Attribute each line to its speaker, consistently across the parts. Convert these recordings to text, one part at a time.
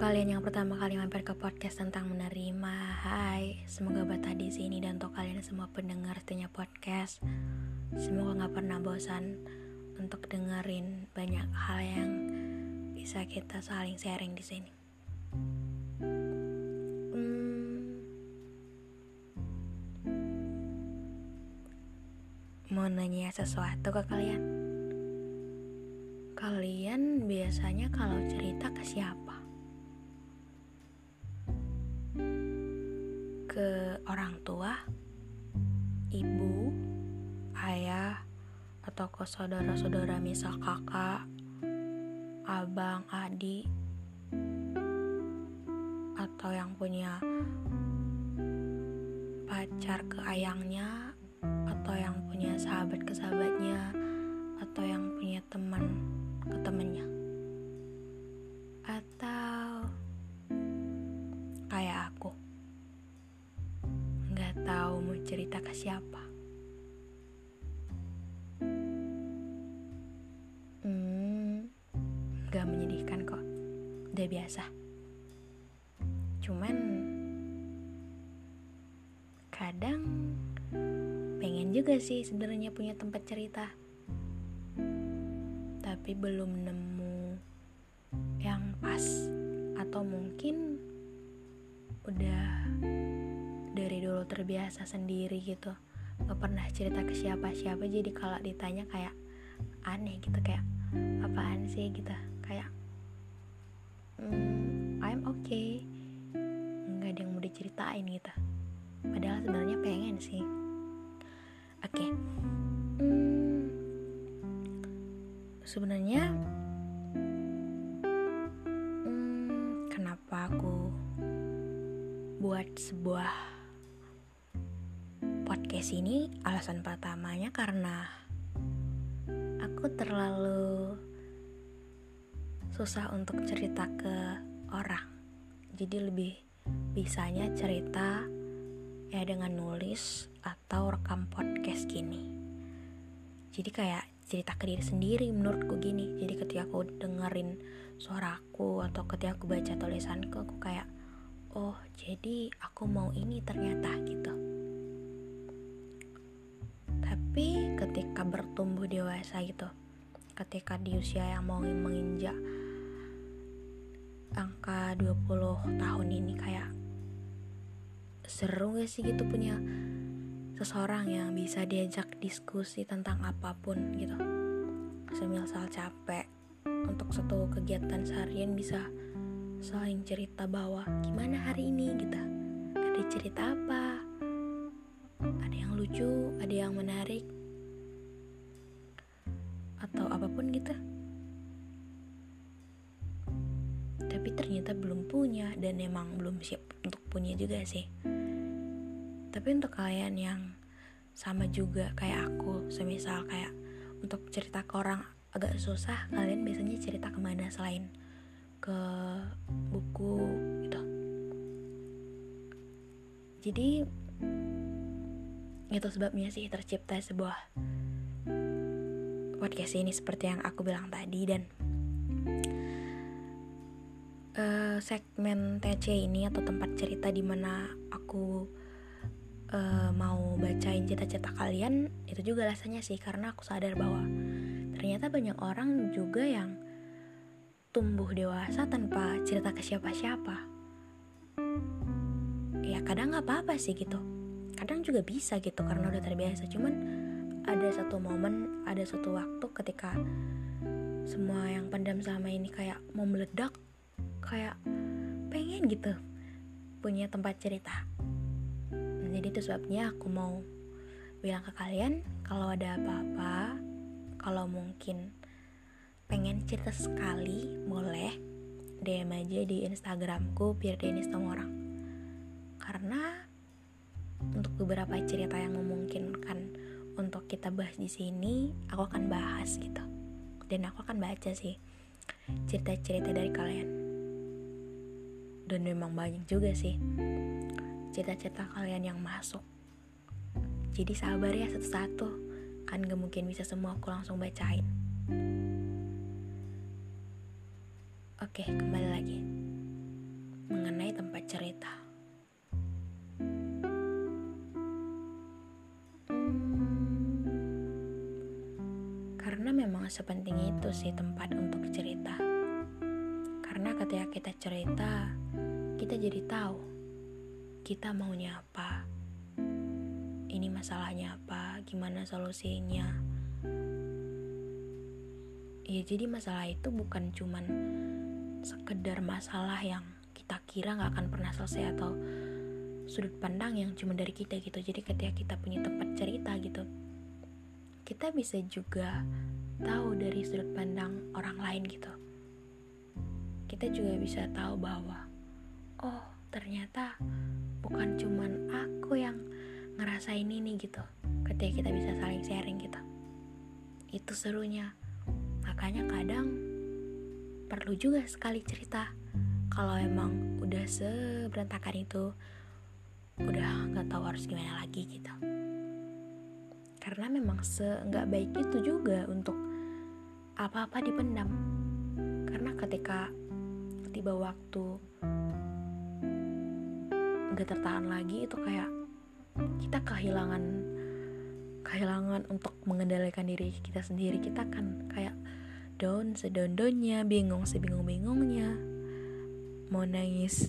Speaker 1: Kalian yang pertama kali mampir ke podcast tentang menerima, hai, semoga betah di sini dan untuk kalian semua pendengar setianya podcast, semoga nggak pernah bosan untuk dengerin banyak hal yang bisa kita saling sharing di sini. Hmm, mau nanya sesuatu ke kalian. Kalian biasanya kalau cerita ke siapa? Orang tua, ibu, ayah, atau ke saudara-saudara misal kakak, abang, adik, atau yang punya pacar ke ayangnya, atau yang punya sahabat ke sahabatnya, atau yang punya teman ke temennya. Siapa. Hmm, nggak menyedihkan kok, udah biasa. Cuman kadang pengen juga sih sebenarnya punya tempat cerita, tapi belum nemu yang pas atau mungkin udah dari dulu terbiasa sendiri gitu. Gak pernah cerita ke siapa-siapa jadi kalau ditanya kayak aneh gitu kayak apaan sih? gitu. Kayak mm, I'm okay. Nggak ada yang mau diceritain gitu. Padahal sebenarnya pengen sih. Oke. Okay. hmm, sebenarnya hmm, kenapa aku buat sebuah podcast ini alasan pertamanya karena aku terlalu susah untuk cerita ke orang. Jadi lebih bisanya cerita ya dengan nulis atau rekam podcast gini. Jadi kayak cerita ke diri sendiri menurutku gini. Jadi ketika aku dengerin suaraku atau ketika aku baca tulisanku aku kayak oh jadi aku mau ini ternyata gitu tapi ketika bertumbuh dewasa gitu ketika di usia yang mau menginjak angka 20 tahun ini kayak seru gak sih gitu punya seseorang yang bisa diajak diskusi tentang apa pun gitu? Semisal capek untuk satu kegiatan seharian bisa saling cerita bahwa gimana hari ini gitu? Ada cerita apa ada yang lucu, ada yang menarik, atau apa pun gitu. Tapi ternyata belum punya dan emang belum siap untuk punya juga sih. Tapi untuk kalian yang sama juga kayak aku, semisal kayak untuk cerita ke orang agak susah, kalian biasanya cerita ke mana selain ke buku gitu. Jadi itu sebabnya sih tercipta sebuah podcast ini seperti yang aku bilang tadi dan uh, segmen TC ini atau tempat cerita di mana aku uh, mau bacain cerita-cerita kalian itu juga rasanya sih karena aku sadar bahwa ternyata banyak orang juga yang tumbuh dewasa tanpa cerita ke siapa-siapa. Ya kadang nggak apa-apa sih gitu kadang juga bisa gitu karena udah terbiasa. Cuman ada satu momen ada satu waktu ketika semua yang pendam selama ini kayak mau meledak kayak pengen gitu punya tempat cerita. Nah, jadi itu sebabnya aku mau bilang ke kalian kalau ada apa-apa kalau mungkin pengen cerita sekali boleh DM aja di Instagramku Denis orang karena untuk beberapa cerita yang memungkinkan untuk kita bahas di sini aku akan bahas gitu. Dan aku akan baca sih cerita-cerita dari kalian. Dan memang banyak juga sih cerita-cerita kalian yang masuk. Jadi sabar ya satu-satu. Kan gak mungkin bisa semua aku langsung bacain. Oke kembali lagi mengenai tempat cerita karena memang sepenting itu sih tempat untuk cerita. Karena ketika kita cerita kita jadi tahu kita maunya apa ini masalahnya apa gimana solusinya. Ya jadi masalah itu bukan cuman sekedar masalah yang kita kira nggak akan pernah selesai atau sudut pandang yang cuma dari kita gitu. Jadi ketika kita punya tempat cerita gitu kita bisa juga tahu dari sudut pandang orang lain gitu. Kita juga bisa tahu bahwa oh ternyata bukan cuman aku yang ngerasain ini gitu ketika kita bisa saling sharing gitu. Itu serunya. Makanya kadang perlu juga sekali cerita. Kalau emang udah seberantakan itu udah nggak tahu harus gimana lagi gitu karena memang se nggak baik itu juga untuk apa-apa dipendam. Karena ketika tiba waktu nggak tertahan lagi itu kayak kita kehilangan kehilangan untuk mengendalikan diri kita sendiri. Kita kan kayak down sedondonnya bingung sebingung-bingungnya. Mau nangis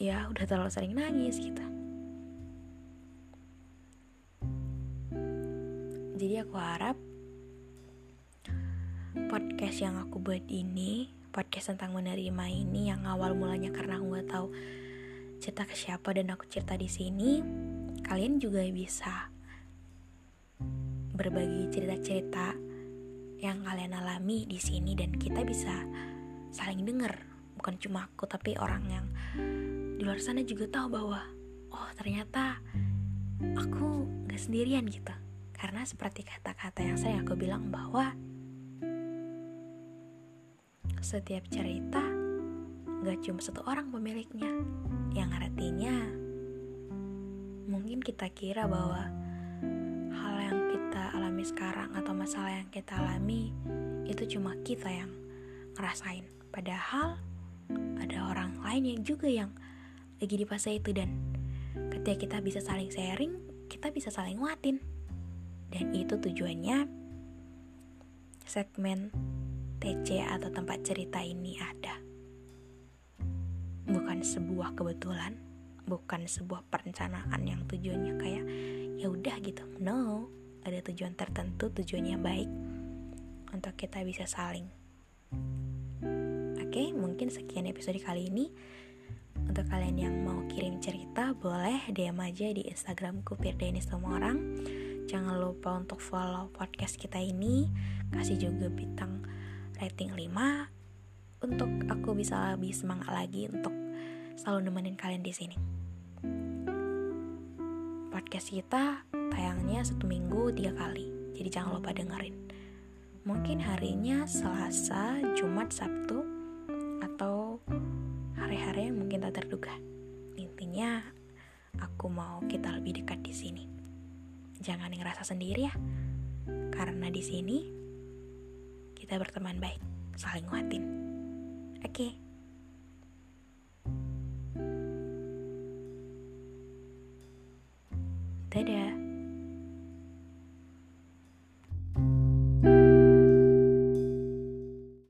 Speaker 1: ya udah terlalu sering nangis gitu jadi aku harap podcast yang aku buat ini podcast tentang menerima ini yang awal mulanya karena aku nggak tahu cerita ke siapa dan aku cerita di sini kalian juga bisa berbagi cerita-cerita yang kalian alami di sini dan kita bisa saling dengar bukan cuma aku tapi orang yang di luar sana juga tahu bahwa oh ternyata aku gak sendirian gitu karena seperti kata-kata yang saya aku bilang bahwa setiap cerita gak cuma satu orang pemiliknya. Yang artinya mungkin kita kira bahwa hal yang kita alami sekarang atau masalah yang kita alami itu cuma kita yang ngerasain. Padahal ada orang lain yang juga yang lagi di fase itu. Dan ketika kita bisa saling sharing kita bisa saling nguatin dan itu tujuannya segmen TC atau tempat cerita ini ada. Bukan sebuah kebetulan, bukan sebuah perencanaan yang tujuannya kayak ya udah gitu. No, ada tujuan tertentu, tujuannya baik untuk kita bisa saling. Oke, mungkin sekian episode kali ini. Untuk kalian yang mau kirim cerita, boleh DM aja di Instagramku Firdanis orang. Jangan lupa untuk follow podcast kita ini, kasih juga bintang rating 5 untuk aku bisa lebih semangat lagi untuk selalu nemenin kalian di sini. Podcast kita tayangnya satu minggu tiga kali, jadi jangan lupa dengerin. Mungkin harinya Selasa, Jumat, Sabtu, atau hari-hari yang mungkin tak terduga. Intinya, aku mau kita lebih dekat di sini. Jangan ngerasa sendiri ya, karena di sini kita berteman baik, saling nguatin. Oke. Okay. Dadah.